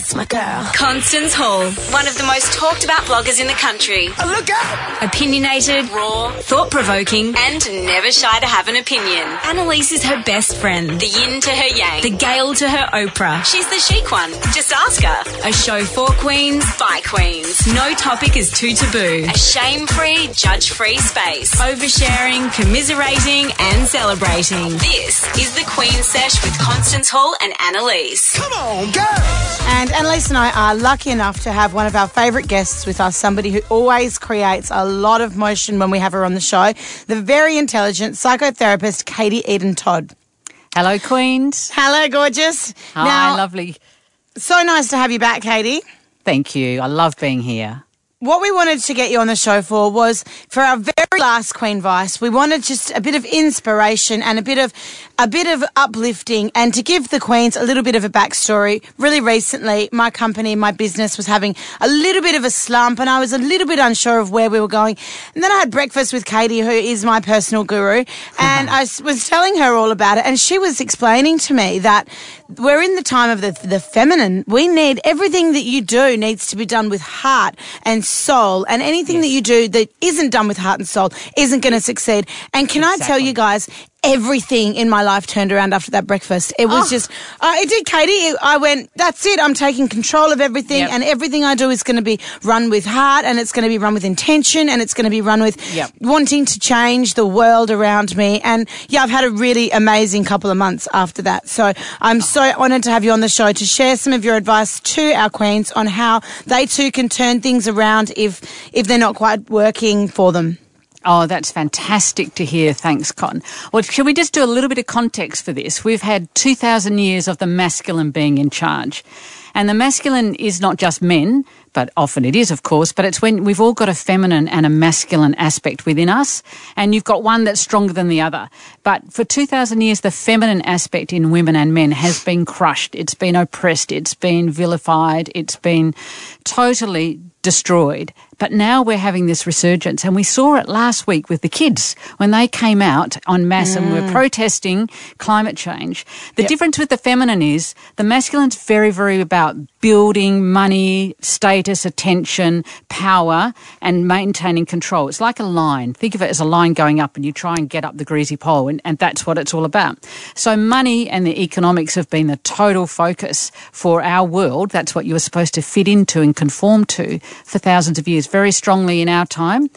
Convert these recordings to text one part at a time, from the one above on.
Yes, my girl. Constance Hall, one of the most talked about bloggers in the country. Oh, look out! Opinionated, raw, thought provoking, and never shy to have an opinion. Annalise is her best friend. The yin to her yang. The Gail to her Oprah. She's the chic one. Just ask her. A show for queens, by queens. No topic is too taboo. A shame free, judge free space. Oversharing, commiserating, and celebrating. This is the Queen Sesh with Constance Hall and Annalise. Come on, girls! And Annalise and I are lucky enough to have one of our favourite guests with us, somebody who always creates a lot of motion when we have her on the show, the very intelligent psychotherapist Katie Eden Todd. Hello, Queens. Hello, gorgeous. Hi, now, lovely. so nice to have you back, Katie. Thank you. I love being here. What we wanted to get you on the show for was for our very last Queen Vice. We wanted just a bit of inspiration and a bit of a bit of uplifting and to give the Queens a little bit of a backstory. Really recently, my company, my business was having a little bit of a slump and I was a little bit unsure of where we were going. And then I had breakfast with Katie, who is my personal guru, and I was telling her all about it and she was explaining to me that we're in the time of the, the feminine. We need everything that you do needs to be done with heart and soul, and anything that you do that isn't done with heart and soul isn't going to succeed. And can I tell you guys? Everything in my life turned around after that breakfast. It was just, uh, it did, Katie. It- I went, that's it. I'm taking control of everything, Yep. and everything I do is going to be run with heart, and it's going to be run with intention, and it's going to be run with Yep. wanting to change the world around me. And yeah, I've had a really amazing couple of months after that. So I'm so honoured to have you on the show to share some of your advice to our queens on how they too can turn things around if if they're not quite working for them. Oh, that's fantastic to hear. Thanks, Con. Well, shall we just do a little bit of context for this? We've had 2,000 years of the masculine being in charge. And the masculine is not just men, but often it is, of course, but it's when we've all got a feminine and a masculine aspect within us, and you've got one that's stronger than the other. But for 2,000 years, the feminine aspect in women and men has been crushed. It's been oppressed. It's been vilified. It's been totally destroyed. But now we're having this resurgence, and we saw it last week with the kids when they came out en masse and were mm. protesting climate change. The difference with the feminine is the masculine's very, very about building money, status, attention, power, and maintaining control. It's like a line. Think of it as a line going up, and you try and get up the greasy pole, and, and that's what it's all about. So, money and the economics have been the total focus for our world. That's what you were supposed to fit into and conform to for thousands of years, very strongly in our time.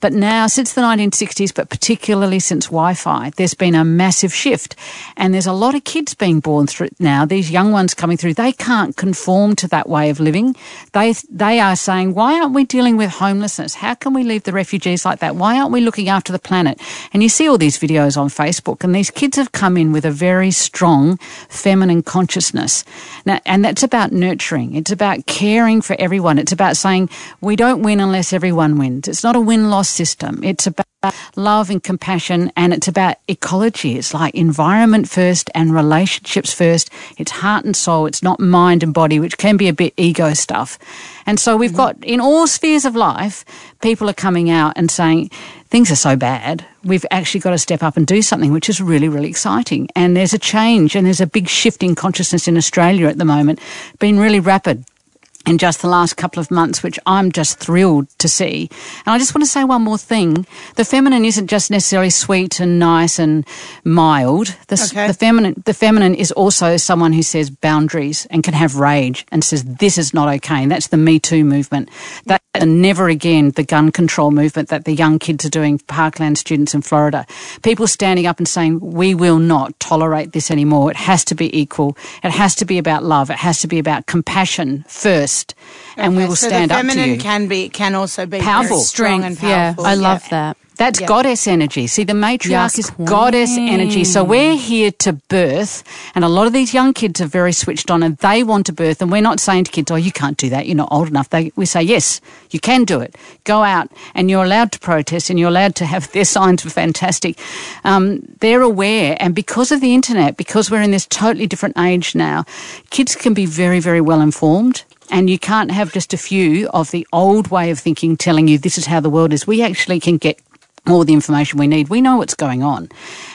But now, since the 1960s, but particularly since Wi Fi, there's been a massive shift. And there's a lot of kids being born through now, these young ones coming through, they can't conform to that way of living. They, they are saying, why aren't we dealing with homelessness? How can we leave the refugees like that? Why aren't we looking after the planet? And you see all these videos on Facebook, and these kids have come in with a very strong feminine consciousness. Now, and that's about nurturing. It's about caring for everyone. It's about saying we don't win unless everyone wins. It's not a win loss system. It's about love and compassion, and it's about ecology. It's like environment first and relationships first. It's heart and soul. It's not mind and body, which can be a bit ego stuff. And so we've mm-hmm. got in all spheres of life, people are coming out and saying, things are so bad. We've actually got to step up and do something, which is really, really exciting. And there's a change and there's a big shift in consciousness in Australia at the moment, been really rapid in just the last couple of months, which I'm just thrilled to see. And I just want to say one more thing. The feminine isn't just necessarily sweet and nice and mild. The, Okay. the feminine, the feminine is also someone who says boundaries and can have rage and says this is not okay. And that's the Me Too movement. That and never again the gun control movement that the young kids are doing. Parkland students in Florida, people standing up and saying we will not tolerate this anymore. It has to be equal. It has to be about love. It has to be about compassion first, and we will so stand up to feminine you. can be can also be Powerful. strong and powerful. Yeah. I love that. That's Yeah. goddess energy. See, the matriarch Yes, is goddess energy. So we're here to birth, and a lot of these young kids are very switched on, and they want to birth. And we're not saying to kids, "Oh, you can't do that. You're not old enough." They, we say, "Yes, you can do it. Go out, and you're allowed to protest, and you're allowed to have their signs were fantastic." Um, they're aware, and because of the internet, because we're in this totally different age now, kids can be very, very well informed. And you can't have just a few of the old way of thinking telling you this is how the world is. We actually can get all the information we need. We know what's going on.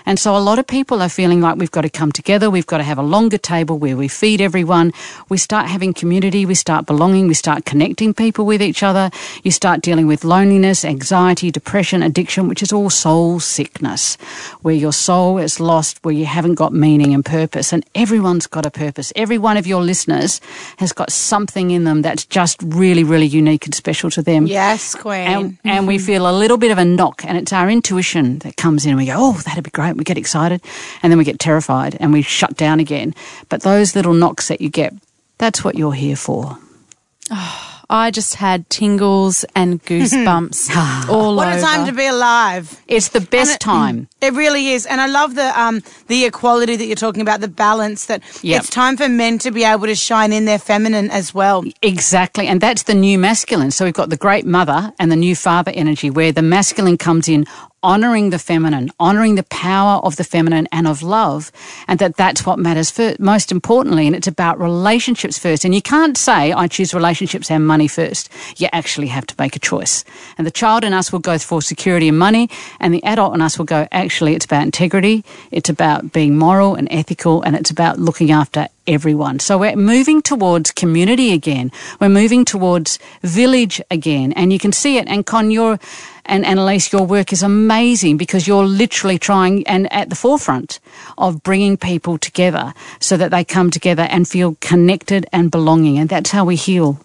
And so a lot of people are feeling like we've got to come together. We've got to have a longer table where we feed everyone. We start having community. We start belonging. We start connecting people with each other. You start dealing with loneliness, anxiety, depression, addiction, which is all soul sickness, where your soul is lost, where you haven't got meaning and purpose. And everyone's got a purpose. Every one of your listeners has got something in them that's just really, really unique and special to them. Yes, Queen. And, and we mm-hmm. feel a little bit of a knock, and it's our intuition that comes in. And we go, oh, that'd be great. We get excited, and then we get terrified, and we shut down again. But those little knocks that you get, that's what you're here for. Ah. I just had tingles and goosebumps all what over. a time to be alive. It's the best it- time. It really is, and I love the um, the equality that you're talking about, the balance that Yep. it's time for men to be able to shine in their feminine as well. Exactly. And that's the new masculine. So we've got the great mother and the new father energy where the masculine comes in honoring the feminine, honoring the power of the feminine and of love, and that that's what matters first, most importantly. And it's about relationships first. And you can't say, I choose relationships and money first. You actually have to make a choice. And the child in us will go for security and money, and the adult in us will go, actually, it's about integrity, it's about being moral and ethical, and it's about looking after everyone. So we're moving towards community again. We're moving towards village again. And you can see it. And Con, your and Annalise, your work is amazing because you're literally trying and at the forefront of bringing people together so that they come together and feel connected and belonging. And that's how we heal.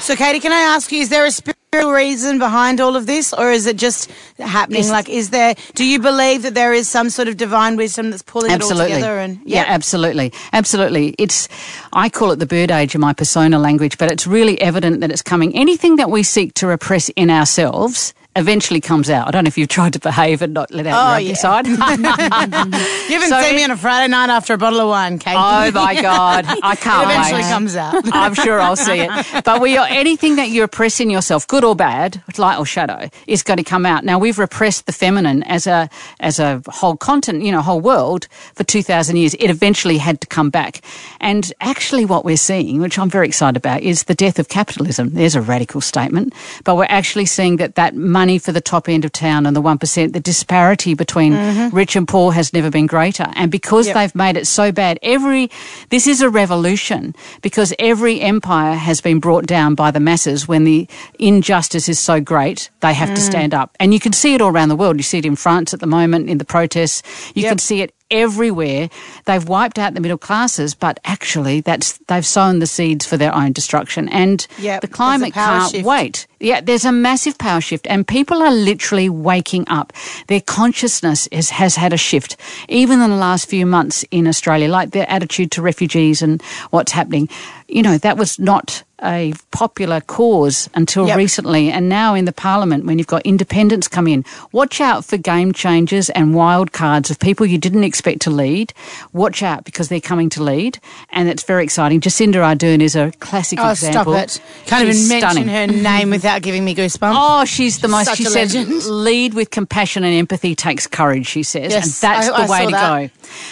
So, Katie, can I ask you, is there a spiritual reason behind all of this, or is it just happening? Yes. Like, is there? Do you believe that there is some sort of divine wisdom that's pulling it all together? And yeah, absolutely. Absolutely. It's, I call it the bird age in my persona language, but it's really evident that it's coming. Anything that we seek to repress in ourselves eventually comes out. I don't know if you've tried to behave and not let out Oh, your yeah. side. you haven't So seen it- me on a Friday night after a bottle of wine, Kate. oh my God. I can't eventually wait. comes out. I'm sure I'll see it. But we are anything that you repress in yourself, good or bad, light or shadow, is going to come out. Now we've repressed the feminine as a as a whole continent, you know, whole world for two thousand years. It eventually had to come back. And actually what we're seeing, which I'm very excited about, is the death of capitalism. There's a radical statement. But we're actually seeing that that money for the top end of town and the one percent, the disparity between mm-hmm. rich and poor has never been greater. And because Yep. they've made it so bad, every this is a revolution because every empire has been brought down by the masses when the injustice is so great they have to mm. stand up and you can see it all around the world you see it in france at the moment in the protests you Yep. can see it everywhere they've wiped out the middle classes but actually that's they've sown the seeds for their own destruction and Yep, the climate can't shift. wait yeah, there's a massive power shift, and people are literally waking up. Their consciousness is, has had a shift, even in the last few months in Australia, like their attitude to refugees and what's happening. You know, that was not a popular cause until Yep. recently, and now in the parliament, when you've got independents come in, watch out for game changers and wild cards of people you didn't expect to lead. Watch out because they're coming to lead, and it's very exciting. Jacinda Ardern is a classic Oh, example. stop it! Can't She's even mention her name without giving me goosebumps. Oh, she's the most. She says, legend. "Lead with compassion and empathy takes courage." She says, Yes, and that's I- the I way to that. go.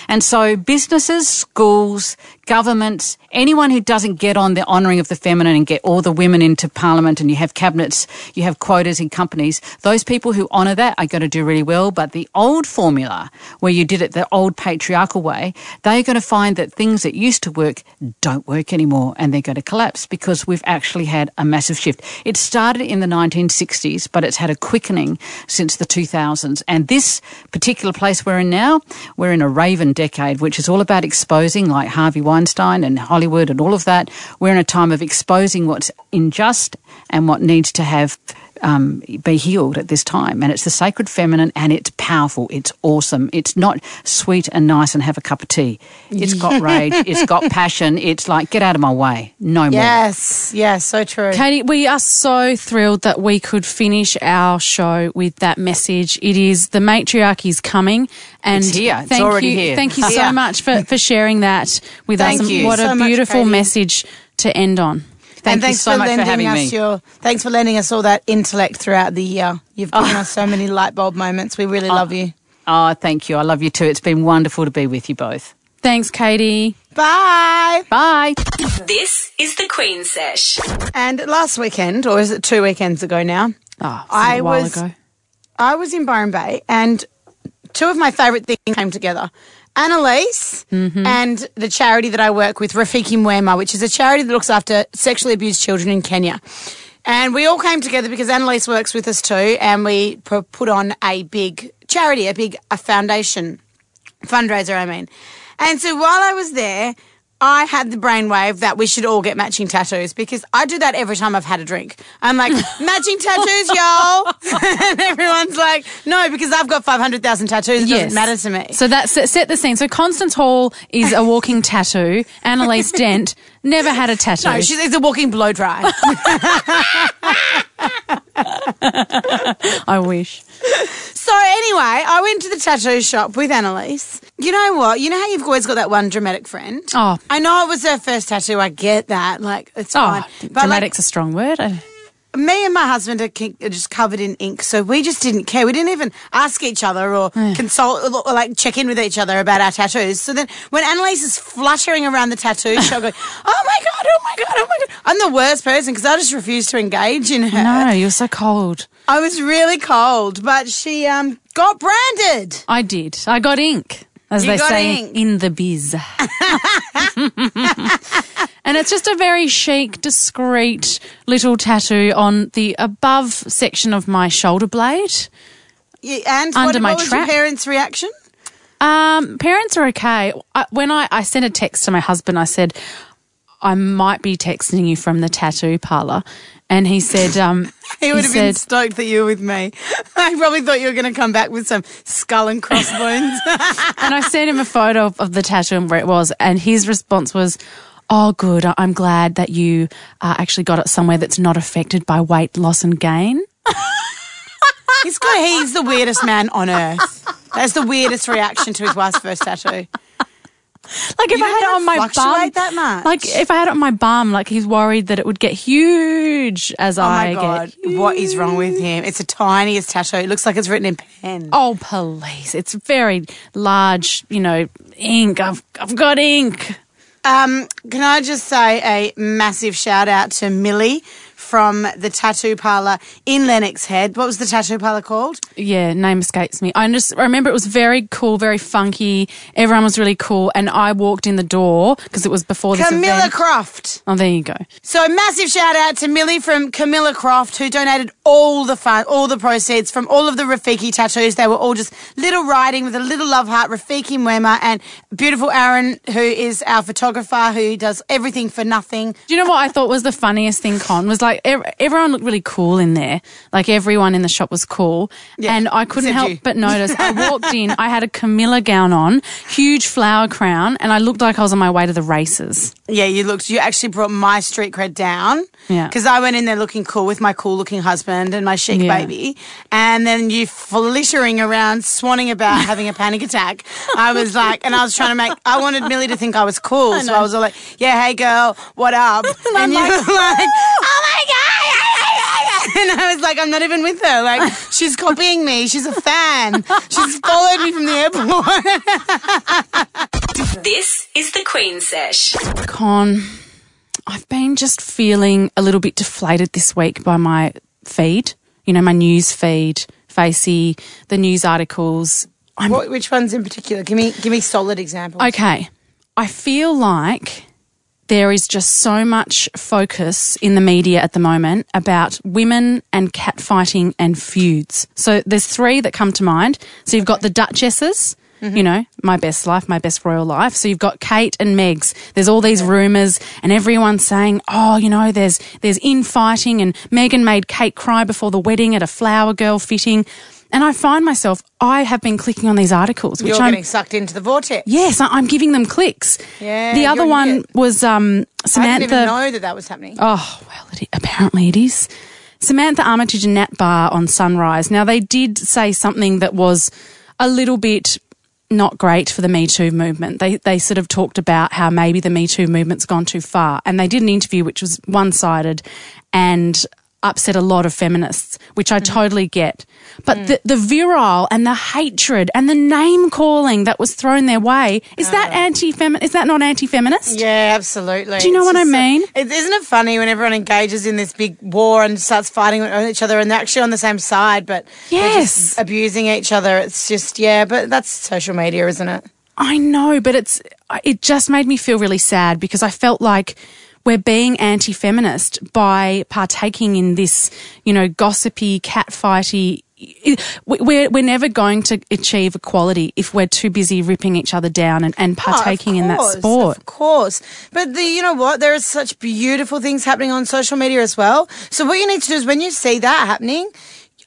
And so, businesses, schools, governments, anyone who doesn't get on the honouring of the feminine and get all the women into parliament, and you have cabinets, you have quotas in companies. Those people who honour that are going to do really well. But the old formula, where you did it the old patriarchal way, they're going to find that things that used to work don't work anymore, and they're going to collapse because we've actually had a massive shift. It started in the 1960s, but it's had a quickening since the 2000s. And this particular place we're in now, we're in a raven decade, which is all about exposing, like Harvey Weinstein and Hollywood and all of that. We're in a time of exposing what's unjust and what needs to have. Um, be healed at this time, and it's the sacred feminine, and it's powerful. It's awesome. It's not sweet and nice and have a cup of tea. It's got rage. It's got passion. It's like get out of my way. No more. Yes, yes, so true. Katie, we are so thrilled that we could finish our show with that message. It is the matriarchy's coming, and It's here. It's thank already you, here. Thank you so much for, for sharing that with Thank us. you What so a beautiful Katie. message to end on. Thank and you thanks so for much for lending having us me. your thanks for lending us all that intellect throughout the year. You've given us so many light bulb moments. We really oh, love you. Oh, thank you. I love you too. It's been wonderful to be with you both. Thanks, Katie. Bye. Bye. This is the Queen Sesh. And last weekend, or is it two weekends ago now? Oh, I a while was- ago. I was in Byron Bay and two of my favourite things came together. Annalise mm-hmm. and the charity that I work with, Rafiki Mwema, which is a charity that looks after sexually abused children in Kenya. And we all came together because Annalise works with us too, and we put on a big charity, a big a foundation fundraiser, I mean. And so while I was there, I had the brainwave that we should all get matching tattoos because I do that every time I've had a drink. I'm like, matching tattoos, y'all. and everyone's like, no, because I've got 500,000 tattoos. It doesn't matter to me. So that set, set the scene. So Constance Hall is a walking tattoo. Annalise Dent never had a tattoo. no, she's a walking blow dry. I wish. so anyway, I went to the tattoo shop with Annalise. You know what? You know how you've always got that one dramatic friend? Oh. I know it was her first tattoo. I get that. Like, it's Oh, fine. But like, dramatic's a strong word. I- me and my husband are, just covered in ink, so we just didn't care. We didn't even ask each other or consult or, or, like check in with each other about our tattoos. So then, when Annalise is fluttering around the tattoo shop, going, "Oh my god! Oh my god! Oh my god!" I'm the worst person because I just refuse to engage in her. No, you're so cold. I was really cold, but she um got branded. I did. I got ink, as You they say ink. in the biz. and it's just a very chic, discreet little tattoo on the above section of my shoulder blade. Yeah, and Under what, my what was trap. your parents' reaction? Um, parents are okay. I, when I, I sent a text to my husband, I said, I might be texting you from the tattoo parlor. And he said, um, He would have been said, stoked that you were with me. I probably thought you were going to come back with some skull and crossbones. and I sent him a photo of, of the tattoo and where it was, and his response was, "Oh, good. I'm glad that you uh, actually got it somewhere that's not affected by weight loss and gain." He's got. He's the weirdest man on earth. That's the weirdest reaction to his wife's first tattoo. Like if You I had it on my bum, that much? like if I had it on my bum, like he's worried that it would get huge as Oh I my god, get. what is wrong with him? It's the tiniest tattoo. It looks like it's written in pen. Oh, please! It's very large, you know, ink. I've I've got ink. Um, can I just say a massive shout out to Millie from the tattoo parlor in Lennox Head. What was the tattoo parlor called? Yeah, name escapes me. I just I remember it was very cool, very funky. Everyone was really cool, and I walked in the door because it was before this Camilla event. Croft. Oh, there you go. So massive shout out to Millie from Camilla Croft who donated all the fun, all the proceeds from all of the Rafiki tattoos. They were all just little writing with a little love heart. Rafiki Mwema and beautiful Aaron, who is our photographer, who does everything for nothing. Do you know what I thought was the funniest thing, Con? Was like everyone looked really cool in there. Like everyone in the shop was cool. Yeah, and I couldn't help you. but notice. I walked in, I had a Camilla gown on, huge flower crown, and I looked like I was on my way to the races. Yeah, you looked. You actually brought my street cred down. Yeah. Because I went in there looking cool with my cool looking husband and my chic Yeah. baby, and then you flittering around, swanning about, having a panic attack. I was like, and I was trying to make. I wanted Millie to think I was cool, so I was all like, "Yeah, hey girl, what up?" And, you were like, "Oh ah, my god!" And I was like, "I'm not even with her. Like, she's copying me. She's a fan. She's followed me from the airport." This is the Queen Sesh. Con, I've been just feeling a little bit deflated this week by my feed. You know, my news feed, Facey, the news articles. What, which ones in particular? Give me, give me solid examples. Okay. I feel like there is just so much focus in the media at the moment about women and catfighting and feuds. So there's three that come to mind. So you've got the Duchesses. Mm-hmm. You know, my best life, my best royal life. So you've got Kate and Megs. There's all these rumours and everyone's saying, oh, you know, there's, there's infighting and Meghan made Kate cry before the wedding at a flower girl fitting. And I find myself, I have been clicking on these articles, which You're I'm getting sucked into the vortex. Yes, I- I'm giving them clicks. Yeah, The other one was um, I Samantha. didn't even know that that was happening. Oh, well, it, apparently it is. Samantha Armitage and Nat Barr on Sunrise. Now, they did say something that was a little bit not great for the Me Too movement. They, they sort of talked about how maybe the Me Too movement's gone too far. And they did an interview which was one sided. And upset a lot of feminists, which I Mm-hmm. totally get. But Mm. the, the virile and the hatred and the name calling that was thrown their way, is that anti feminist? Is that not anti feminist? Yeah, absolutely. Do you know It's what I mean? it, isn't it funny when everyone engages in this big war and starts fighting with each other and they're actually on the same side, but they're Yes. just abusing each other? It's just, yeah, but that's social media, isn't it? I know, but it's it just made me feel really sad because I felt like we're being anti-feminist by partaking in this, you know, gossipy, catfighty. We're we're never going to achieve equality if we're too busy ripping each other down and, and oh, partaking in that course, sport. Of course. But the, you know what? There are such beautiful things happening on social media as well. So what you need to do is when you see that happening,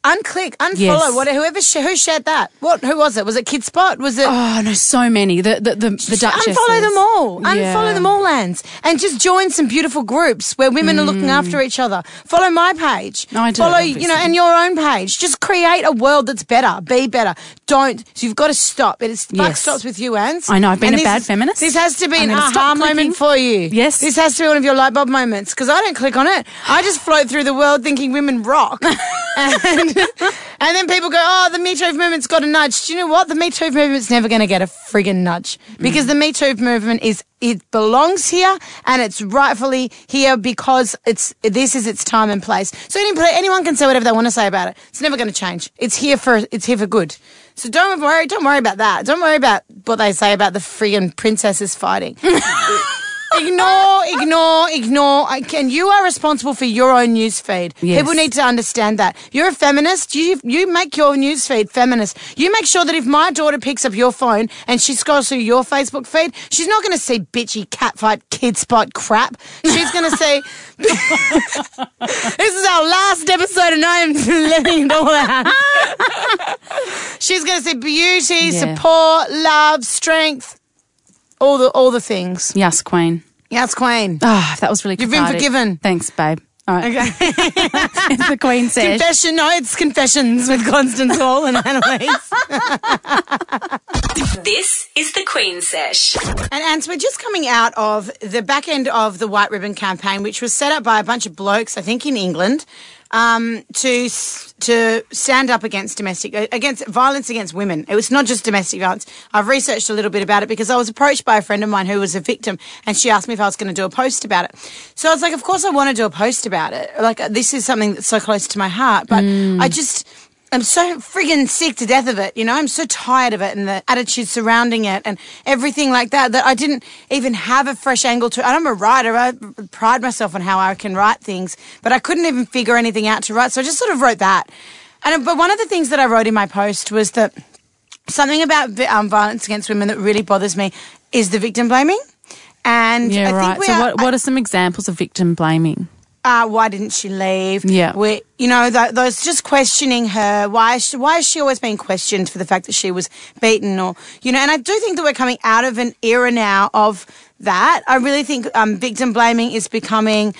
unclick, unfollow, Yes. whatever, whoever, sh- who shared that? What, who was it? Was it Kidspot? Was it? Oh no, so many. The the the, the Duchesses. Unfollow them all. Unfollow them all, lands, and just join some beautiful groups where women are looking after each other. Follow my page. Mm. I do, Follow you know, obviously. and your own page. Just create a world that's better. Be better. Don't. So you've got to stop. It is buck Yes. stops with you, Ans. I know, I've been a bad feminist. This has to be I'm an gonna aha stop moment clicking. for you. Yes. This has to be one of your light bulb moments because I don't click on it. I just float through the world thinking women rock, and and then people go, "Oh, the Me Too movement's got a nudge." Do you know what? The Me Too movement's never going to get a friggin' nudge because the Me Too movement is it belongs here and it's rightfully here because it's this is its time and place. So any, anyone can say whatever they want to say about it. It's never going to change. It's here for it's here for good. So don't worry. Don't worry about that. Don't worry about what they say about the friggin' princesses fighting. ignore, ignore, ignore. And. You are responsible for your own news feed. Yes. People need to understand that. You're a feminist. You you make your news feed feminist. You make sure that if my daughter picks up your phone and she scrolls through your Facebook feed, she's not going to see bitchy catfight Kidspot crap. She's going to see. this is our last episode, and I am letting it all out. she's going to see beauty, Yeah. support, love, strength, all the all the things. Yes, Queen. Yes, Queen. Ah, that was really. You've been cathartic. forgiven. Thanks, babe. All right, Okay. it's the Queen Sesh. Confession, no, it's confessions with Constance Hall and Annalise. This is the Queen Sesh. and Ants, we're just coming out of the back end of the White Ribbon campaign, which was set up by a bunch of blokes, I think in England, um, to s- to stand up against domestic uh, against violence against women. It was not just domestic violence. I've researched a little bit about it because I was approached by a friend of mine who was a victim, and she asked me if I was going to do a post about it. So I was like, of course I want to do a post about it. Like uh, this is something that's so close to my heart, but mm. I just. I'm so friggin' sick to death of it. You know, I'm so tired of it and the attitude surrounding it and everything like that that I didn't even have a fresh angle to. I'm a writer. I pride myself on how I can write things, but I couldn't even figure anything out to write. So I just sort of wrote that. And but one of the things that I wrote in my post was that something about um, violence against women that really bothers me is the victim blaming. And Yeah, I think right. So, are- what, what are some examples of victim blaming? Uh, why didn't she leave? Yeah. we, you know, th- those just questioning her. Why? Is she, why is she always being questioned for the fact that she was beaten, or you know? And I do think that we're coming out of an era now of that. I really think um, victim blaming is becoming.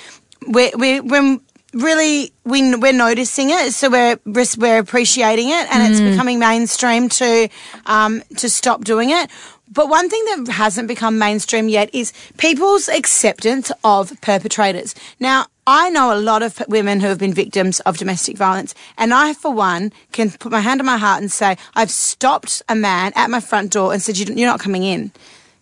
We're, we're, we're really we, we're noticing it, so we're we're appreciating it, and it's becoming mainstream to um, to stop doing it. But one thing that hasn't become mainstream yet is people's acceptance of perpetrators. Now, I know a lot of women who have been victims of domestic violence, and I, for one, can put my hand on my heart and say, I've stopped a man at my front door and said, "You- You're not coming in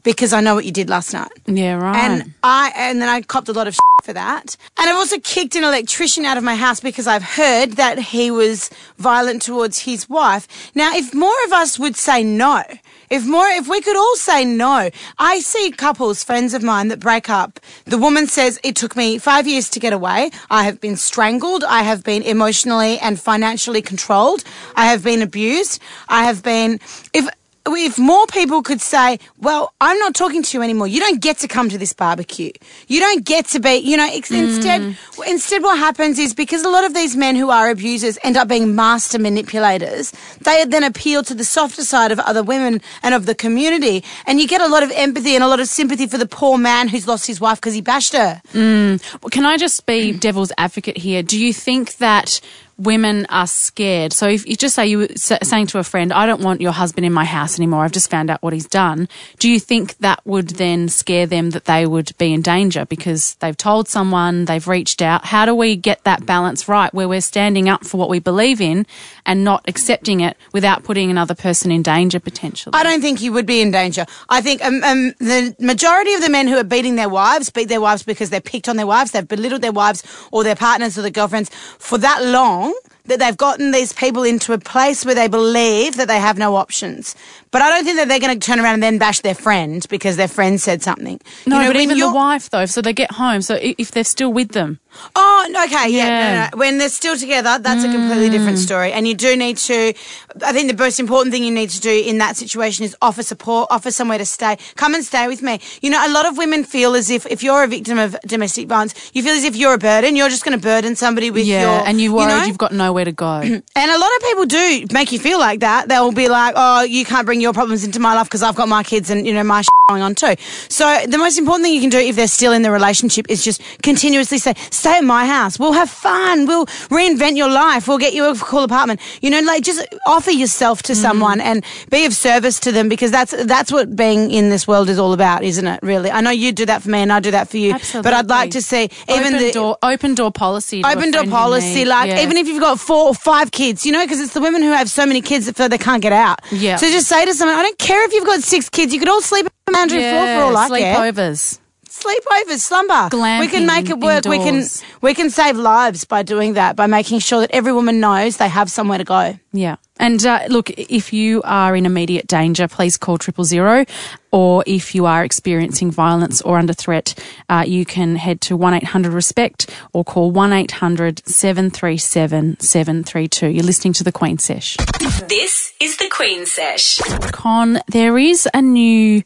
because I know what you did last night. Yeah, right. And I and then I copped a lot of for that. And I've also kicked an electrician out of my house because I've heard that he was violent towards his wife. Now, if more of us would say no, if more if we could all say no. I see couples, friends of mine that break up. The woman says it took me 5 years to get away. I have been strangled, I have been emotionally and financially controlled. I have been abused. I have been if if more people could say, well, I'm not talking to you anymore. You don't get to come to this barbecue. You don't get to be, you know, ex- mm. instead, instead what happens is because a lot of these men who are abusers end up being master manipulators, they then appeal to the softer side of other women and of the community. And you get a lot of empathy and a lot of sympathy for the poor man who's lost his wife because he bashed her. Mm. Well, Can I just be devil's advocate here? Do you think that women are scared. So if you just say you were saying to a friend, "I don't want your husband in my house anymore. I've just found out what he's done." Do you think that would then scare them that they would be in danger because they've told someone, they've reached out? How do we get that balance right where we're standing up for what we believe in and not accepting it without putting another person in danger potentially? I don't think he would be in danger. I think um, um, the majority of the men who are beating their wives beat their wives because they've picked on their wives, they've belittled their wives or their partners or their girlfriends for that long that they've gotten these people into a place where they believe that they have no options. But I don't think that they're going to turn around and then bash their friend because their friend said something. no, You know, but even the wife though, so they get home. So if they're still with them, Oh, okay, yeah. Yeah. No, no. When they're still together, that's a completely different mm. story. And you do need to, I think the most important thing you need to do in that situation is offer support, offer somewhere to stay. Come and stay with me. You know, a lot of women feel as if, if you're a victim of domestic violence, you feel as if you're a burden. You're just going to burden somebody with yeah, your. and you worried know? you've got nowhere to go. And a lot of people do make you feel like that. They'll be like, "Oh, you can't bring your problems into my life because I've got my kids and you know my shit going on too." So the most important thing you can do if they're still in the relationship is just continuously say, "Stay at my house. We'll have fun. We'll reinvent your life. We'll get you a cool apartment." You know, like just offer yourself to mm. someone and be of service to them because that's that's what being in this world is all about, isn't it? Really, I know you do that for me and I do that for you. Absolutely. But I'd like to see even open the door, open door policy. open door policy, like Yeah. even if you've got four or five kids, you know, because it's the women who have so many kids that feel they can't get out. Yeah. So just say to someone, I don't care if you've got six kids, you could all sleep on the laundry floor for all I care. sleepovers. Sleepovers, slumber. we can make it work. We can we can save lives by doing that, by making sure that every woman knows they have somewhere to go. Yeah. And uh, look, if you are in immediate danger, please call triple zero. Or if you are experiencing violence or under threat, uh, you can head to 1 800 RESPECT or call 1 800 737 732. You're listening to the Queen Sesh. This is the Queen Sesh. Con, there is a new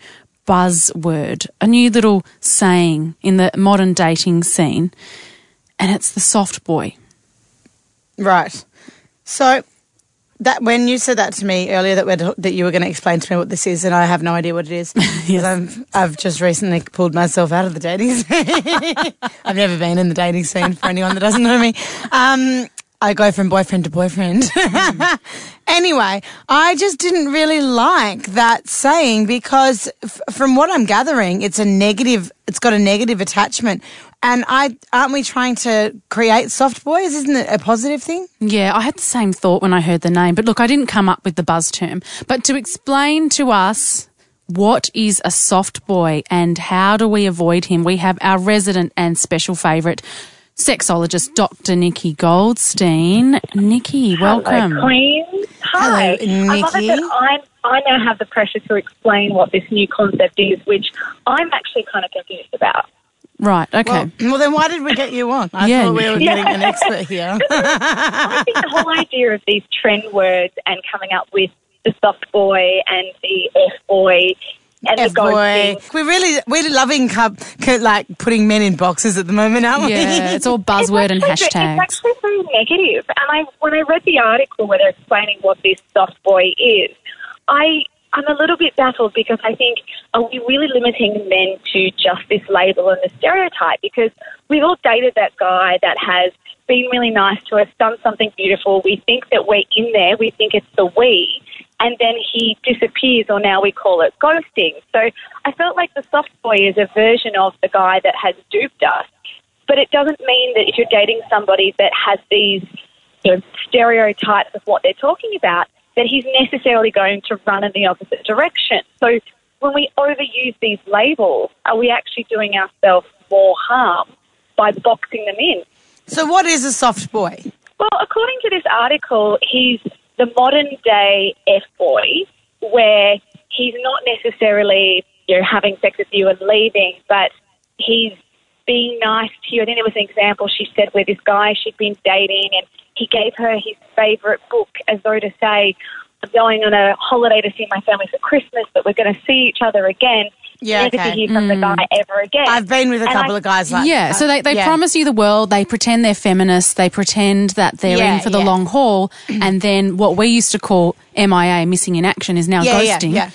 buzzword, a new little saying in the modern dating scene, and it's the soft boy. Right. So that when you said that to me earlier that that you were going to explain to me what this is, and I have no idea what it is because I've I've just recently pulled myself out of the dating scene. I've never been in the dating scene for anyone that doesn't know me. Um, I go from boyfriend to boyfriend. anyway, I just didn't really like that saying because, f- from what I'm gathering, it's a negative. It's got a negative attachment, and I aren't we trying to create soft boys? Isn't it a positive thing? Yeah, I had the same thought when I heard the name, but look, I didn't come up with the buzz term. But to explain to us what is a soft boy and how do we avoid him, we have our resident and special favourite sexologist, Dr. Nikki Goldstein. Nikki, welcome. Hello, Queen. Hi. Hello, I love it that I, I now have the pressure to explain what this new concept is, which I'm actually kind of confused about. Right, okay. Well, well, then why did we get you on? I Yeah, thought we were Nikki. getting an expert here. I think the whole idea of these trend words and coming up with the soft boy and the F boy and F the boy. We're really we're loving co- co- like putting men in boxes at the moment, aren't we? yeah, it's all buzzword and It's actually- hashtags. It's actually very negative. And I, when I read the article where they're explaining what this soft boy is, I, I'm a little bit baffled because I think, are we really limiting men to just this label and the stereotype? Because we've all dated that guy that has been really nice to us, done something beautiful. We think that we're in there. We think it's the we. And then he disappears, or now we call it ghosting. So I felt like the soft boy is a version of the guy that has duped us but it doesn't mean that if you're dating somebody that has these you know, stereotypes of what they're talking about, that he's necessarily going to run in the opposite direction. So when we overuse these labels, are we actually doing ourselves more harm by boxing them in? So what is a soft boy? Well, according to this article, he's the modern day F boy, where he's not necessarily you know having sex with you and leaving, but he's being nice to you. I think there was an example she said where this guy she'd been dating and he gave her his favourite book as though to say, I'm going on a holiday to see my family for Christmas, but we're going to see each other again. Yeah, never okay. to hear from the guy ever again. I've been with a And couple I- of guys like Yeah, that. so they, they Yeah. promise you the world, they pretend they're feminists, they pretend that they're Yeah, in for the yeah. long haul, and then what we used to call MIA, missing in action, is now yeah, yeah, ghosting. yeah,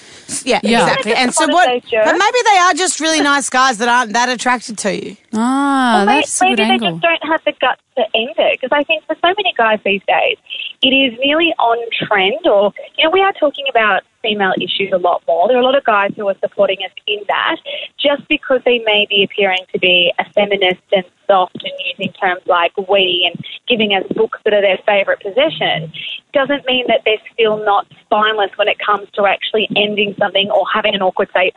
yeah, Yeah. exactly. And so what? But maybe they are just really nice guys that aren't that attracted to you. Ah, Well, may- that's a maybe good they just don't have the guts to end it. Because I think for so many guys these days, it is nearly on trend. Or you know, we are talking about female issues a lot more. There are a lot of guys who are supporting us in that, just because they may be appearing to be a feminist and soft and using terms like we and giving us books that are their favourite possession, doesn't mean that they're still not spineless when it comes to actually ending something or having an awkward say.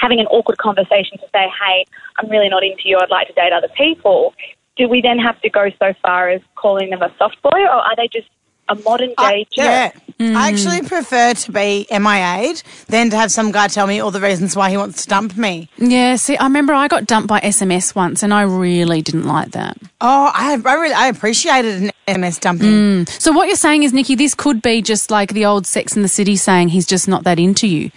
Having an awkward conversation to say, "Hey, I'm really not into you. I'd like to date other people." Do we then have to go so far as calling them a soft boy, or are they just a modern day jerk? Yeah. Mm. I actually prefer to be MIA'd than to have some guy tell me all the reasons why he wants to dump me. Yeah, see, I remember I got dumped by SMS once, and I really didn't like that. Oh, I, I really I appreciated an SMS dumping. So what you're saying is, Nikki, this could be just like the old Sex in the City saying he's just not that into you.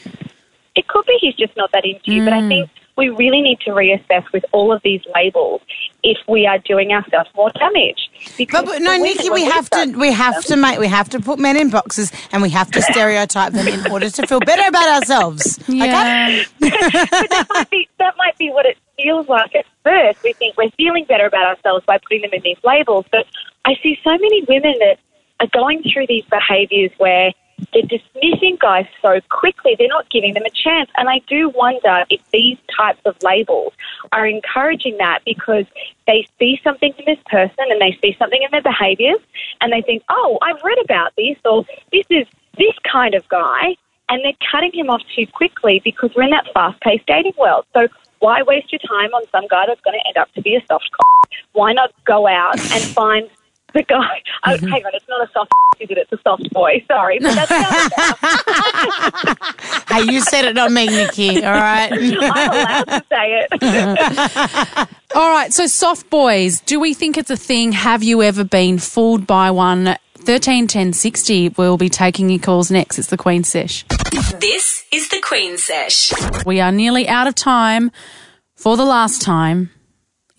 It could be he's just not that into you, but I think we really need to reassess with all of these labels if we are doing ourselves more damage. Because But, but no, Nikki, we have to we have to make we have to put men in boxes and we have to stereotype them in order to feel better about ourselves. Okay? that might be that might be what it feels like at first. We think we're feeling better about ourselves by putting them in these labels, but I see so many women that are going through these behaviours where they're dismissing guys so quickly. They're not giving them a chance, and I do wonder if these types of labels are encouraging that because they see something in this person and they see something in their behaviours, and they think, "Oh, I've read about this," or "This is this kind of guy." and they're cutting him off too quickly because we're in that fast-paced dating world. So why waste your time on some guy that's going to end up to be a soft c- Why not go out and find the guy? Oh, mm-hmm. hang on, it's not a soft c- is it? It's a soft boy. Sorry, but that's the other guy. Hey, you said it, not me, Nikki. All right. I'm allowed to say it. All right, so soft boys, do we think it's a thing? Have you ever been fooled by one? 13 10 60, we'll be taking your calls next. It's the Queen Sesh. This is the Queen Sesh. We are nearly out of time for the last time.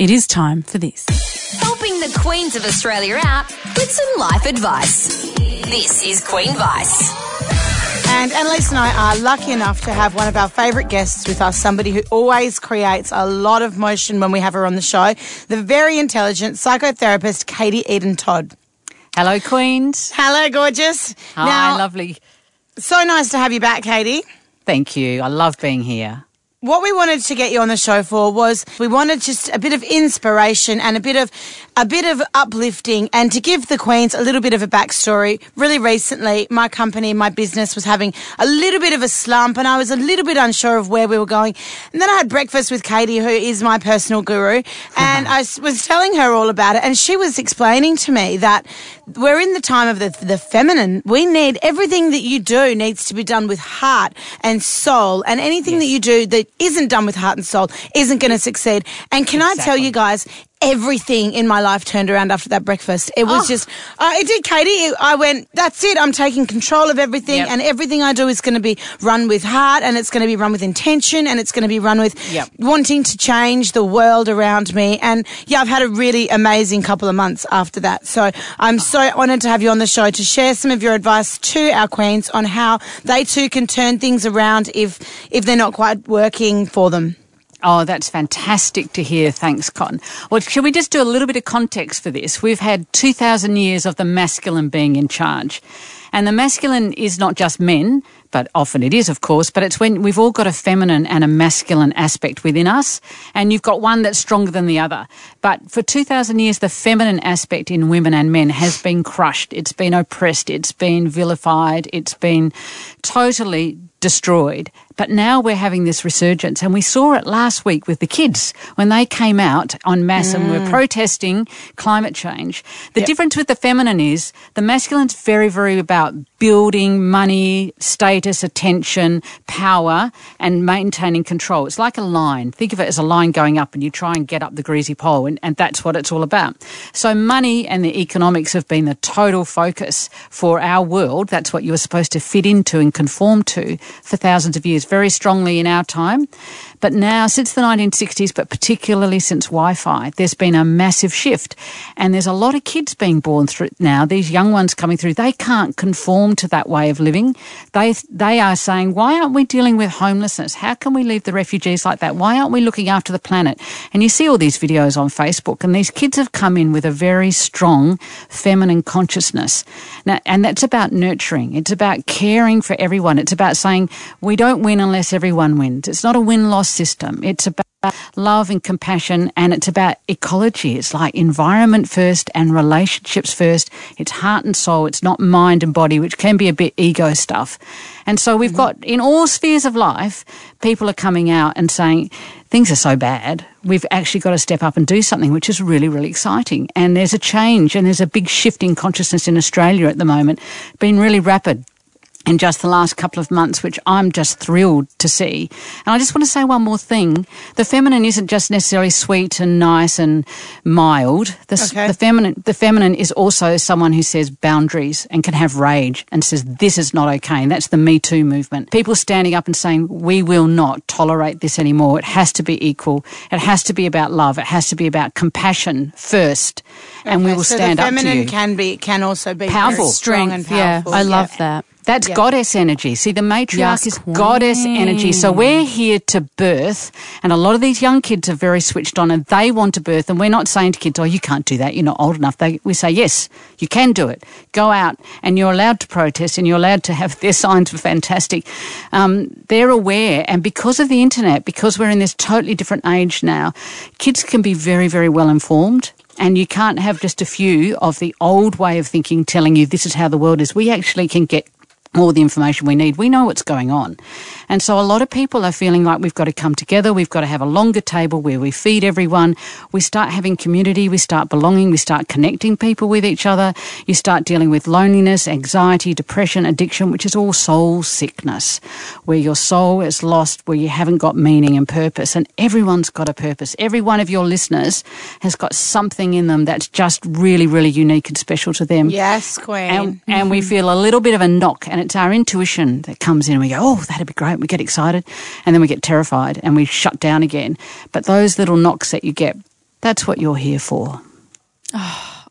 It is time for this. Helping the Queens of Australia out with some life advice. This is Queen Vice. And Annalise and I are lucky enough to have one of our favourite guests with us, somebody who always creates a lot of motion when we have her on the show, the very intelligent psychotherapist Katie Eden Todd. Hello, Queens. Hello, gorgeous. Hi, now, lovely. so nice to have you back, Katie. Thank you. I love being here. What we wanted to get you on the show for was we wanted just a bit of inspiration and a bit of a bit of uplifting and to give the Queens a little bit of a backstory. Really recently, my company, my business was having a little bit of a slump and I was a little bit unsure of where we were going. And then I had breakfast with Katie, who is my personal guru, and I was telling her all about it and she was explaining to me that we're in the time of the, the feminine. We need everything that you do needs to be done with heart and soul and anything that you do that isn't done with heart and soul isn't going to succeed. And can I tell you guys, everything in my life turned around after that breakfast. It Oh. was just, uh, it did, Katie. It- I went, that's it. I'm taking control of everything, Yep. and everything I do is going to be run with heart, and it's going to be run with intention, and it's going to be run with Yep. wanting to change the world around me. And yeah, I've had a really amazing couple of months after that. So I'm so honoured to have you on the show to share some of your advice to our queens on how they too can turn things around if if they're not quite working for them. Oh, that's fantastic to hear. Thanks, Con. Well, shall we just do a little bit of context for this? We've had 2,000 years of the masculine being in charge. And the masculine is not just men, but often it is, of course, but it's when we've all got a feminine and a masculine aspect within us, and you've got one that's stronger than the other. But for 2,000 years, the feminine aspect in women and men has been crushed. It's been oppressed. It's been vilified. It's been totally destroyed. But now we're having this resurgence, and we saw it last week with the kids when they came out en masse and were mm. protesting climate change. The difference with the feminine is the masculine's very, very about building, money, status. status, attention, power, and maintaining control. It's like a line. Think of it as a line going up, and you try and get up the greasy pole, and, and that's what it's all about. So, money and the economics have been the total focus for our world. That's what you were supposed to fit into and conform to for thousands of years, very strongly in our time. But now, since the 1960s, but particularly since Wi Fi, there's been a massive shift. And there's a lot of kids being born through now, these young ones coming through, they can't conform to that way of living. They, they are saying, why aren't we dealing with homelessness? How can we leave the refugees like that? Why aren't we looking after the planet? And you see all these videos on Facebook, and these kids have come in with a very strong feminine consciousness. Now, and that's about nurturing. It's about caring for everyone. It's about saying we don't win unless everyone wins. It's not a win loss system. It's about love and compassion and it's about ecology. It's like environment first and relationships first. It's heart and soul. It's not mind and body, which can be a bit ego stuff. And so we've mm-hmm. got in all spheres of life, people are coming out and saying, things are so bad. We've actually got to step up and do something, which is really, really exciting. And there's a change and there's a big shift in consciousness in Australia at the moment, been really rapid in just the last couple of months, which I'm just thrilled to see. And I just want to say one more thing. The feminine isn't just necessarily sweet and nice and mild. The, Okay. the feminine, the feminine is also someone who says boundaries and can have rage and says this is not okay. And that's the Me Too movement. People standing up and saying we will not tolerate this anymore. It has to be equal. It has to be about love. It has to be about compassion first. And we will so stand up to feminine can be can also be Powerful. very strong and yeah. I love Yeah. that. That's Yeah. goddess energy. See, the matriarch Yes, is goddess energy. So we're here to birth, and a lot of these young kids are very switched on and they want to birth. And we're not saying to kids, oh, you can't do that. You're not old enough. They, we say, yes, you can do it. Go out and you're allowed to protest and you're allowed to have their signs were fantastic. Um, they're aware. And because of the internet, because we're in this totally different age now, kids can be very, very well informed. And you can't have just a few of the old way of thinking telling you this is how the world is. We actually can get all the information we need. We know what's going on. And so a lot of people are feeling like we've got to come together, we've got to have a longer table where we feed everyone. We start having community, we start belonging, we start connecting people with each other. You start dealing with loneliness, anxiety, depression, addiction, which is all soul sickness, where your soul is lost, where you haven't got meaning and purpose. And everyone's got a purpose. Every one of your listeners has got something in them that's just really, really unique and special to them Yes, queen. and, and we mm-hmm. feel a little bit of a knock, and it's our intuition that comes in, and we go, "Oh, that'd be great." We get excited, and then we get terrified, and we shut down again. But those little knocks that you get, that's what you're here for.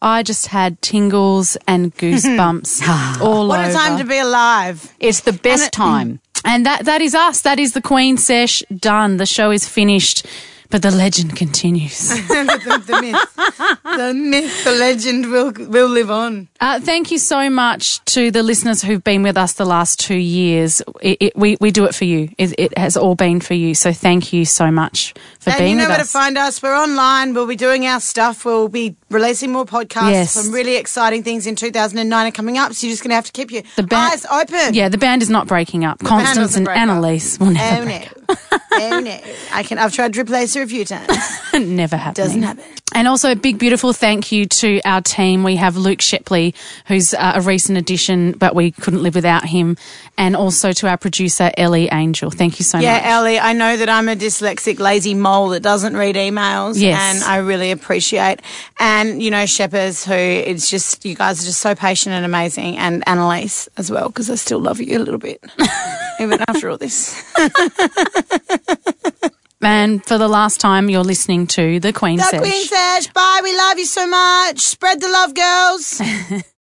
I just had tingles and goosebumps ah. all what over. What a time to be alive. It's the best it- time. And that that is us. That is the Queen Sesh done. The show is finished, but the legend continues. the, the myth, the myth, the legend will will live on. Uh, thank you so much to the listeners who've been with us the last two years. It, it, we, we do it for you. It, it has all been for you. So thank you so much for being. And being you know with where to find us. We're online. We'll be doing our stuff. We'll be releasing more podcasts. Yes. Some really exciting things in 2009 are coming up. So you're just going to have to keep your The band- eyes open. yeah, the band is not breaking up. band Constance and break up. Annalise will never Oh no. oh no. I can. I've tried to replace her a few times. never happening. Doesn't happen. And also a big, beautiful thank you to our team. We have Luke Shepley, who's uh, a recent addition, but we couldn't live without him. And also to our producer, Ellie Angel. Thank you so Yeah, much. Yeah, Ellie, I know that I'm a dyslexic, lazy mole that doesn't read emails. Yes. And I really appreciate. And, you know, Shepherds, who it's just, you guys are just so patient and amazing. And Annalise as well, because I still love you a little bit, even after all this. And for the last time, you're listening to The Queen The Sesh. Queen Sesh. Bye. We love you so much. Spread the love, girls.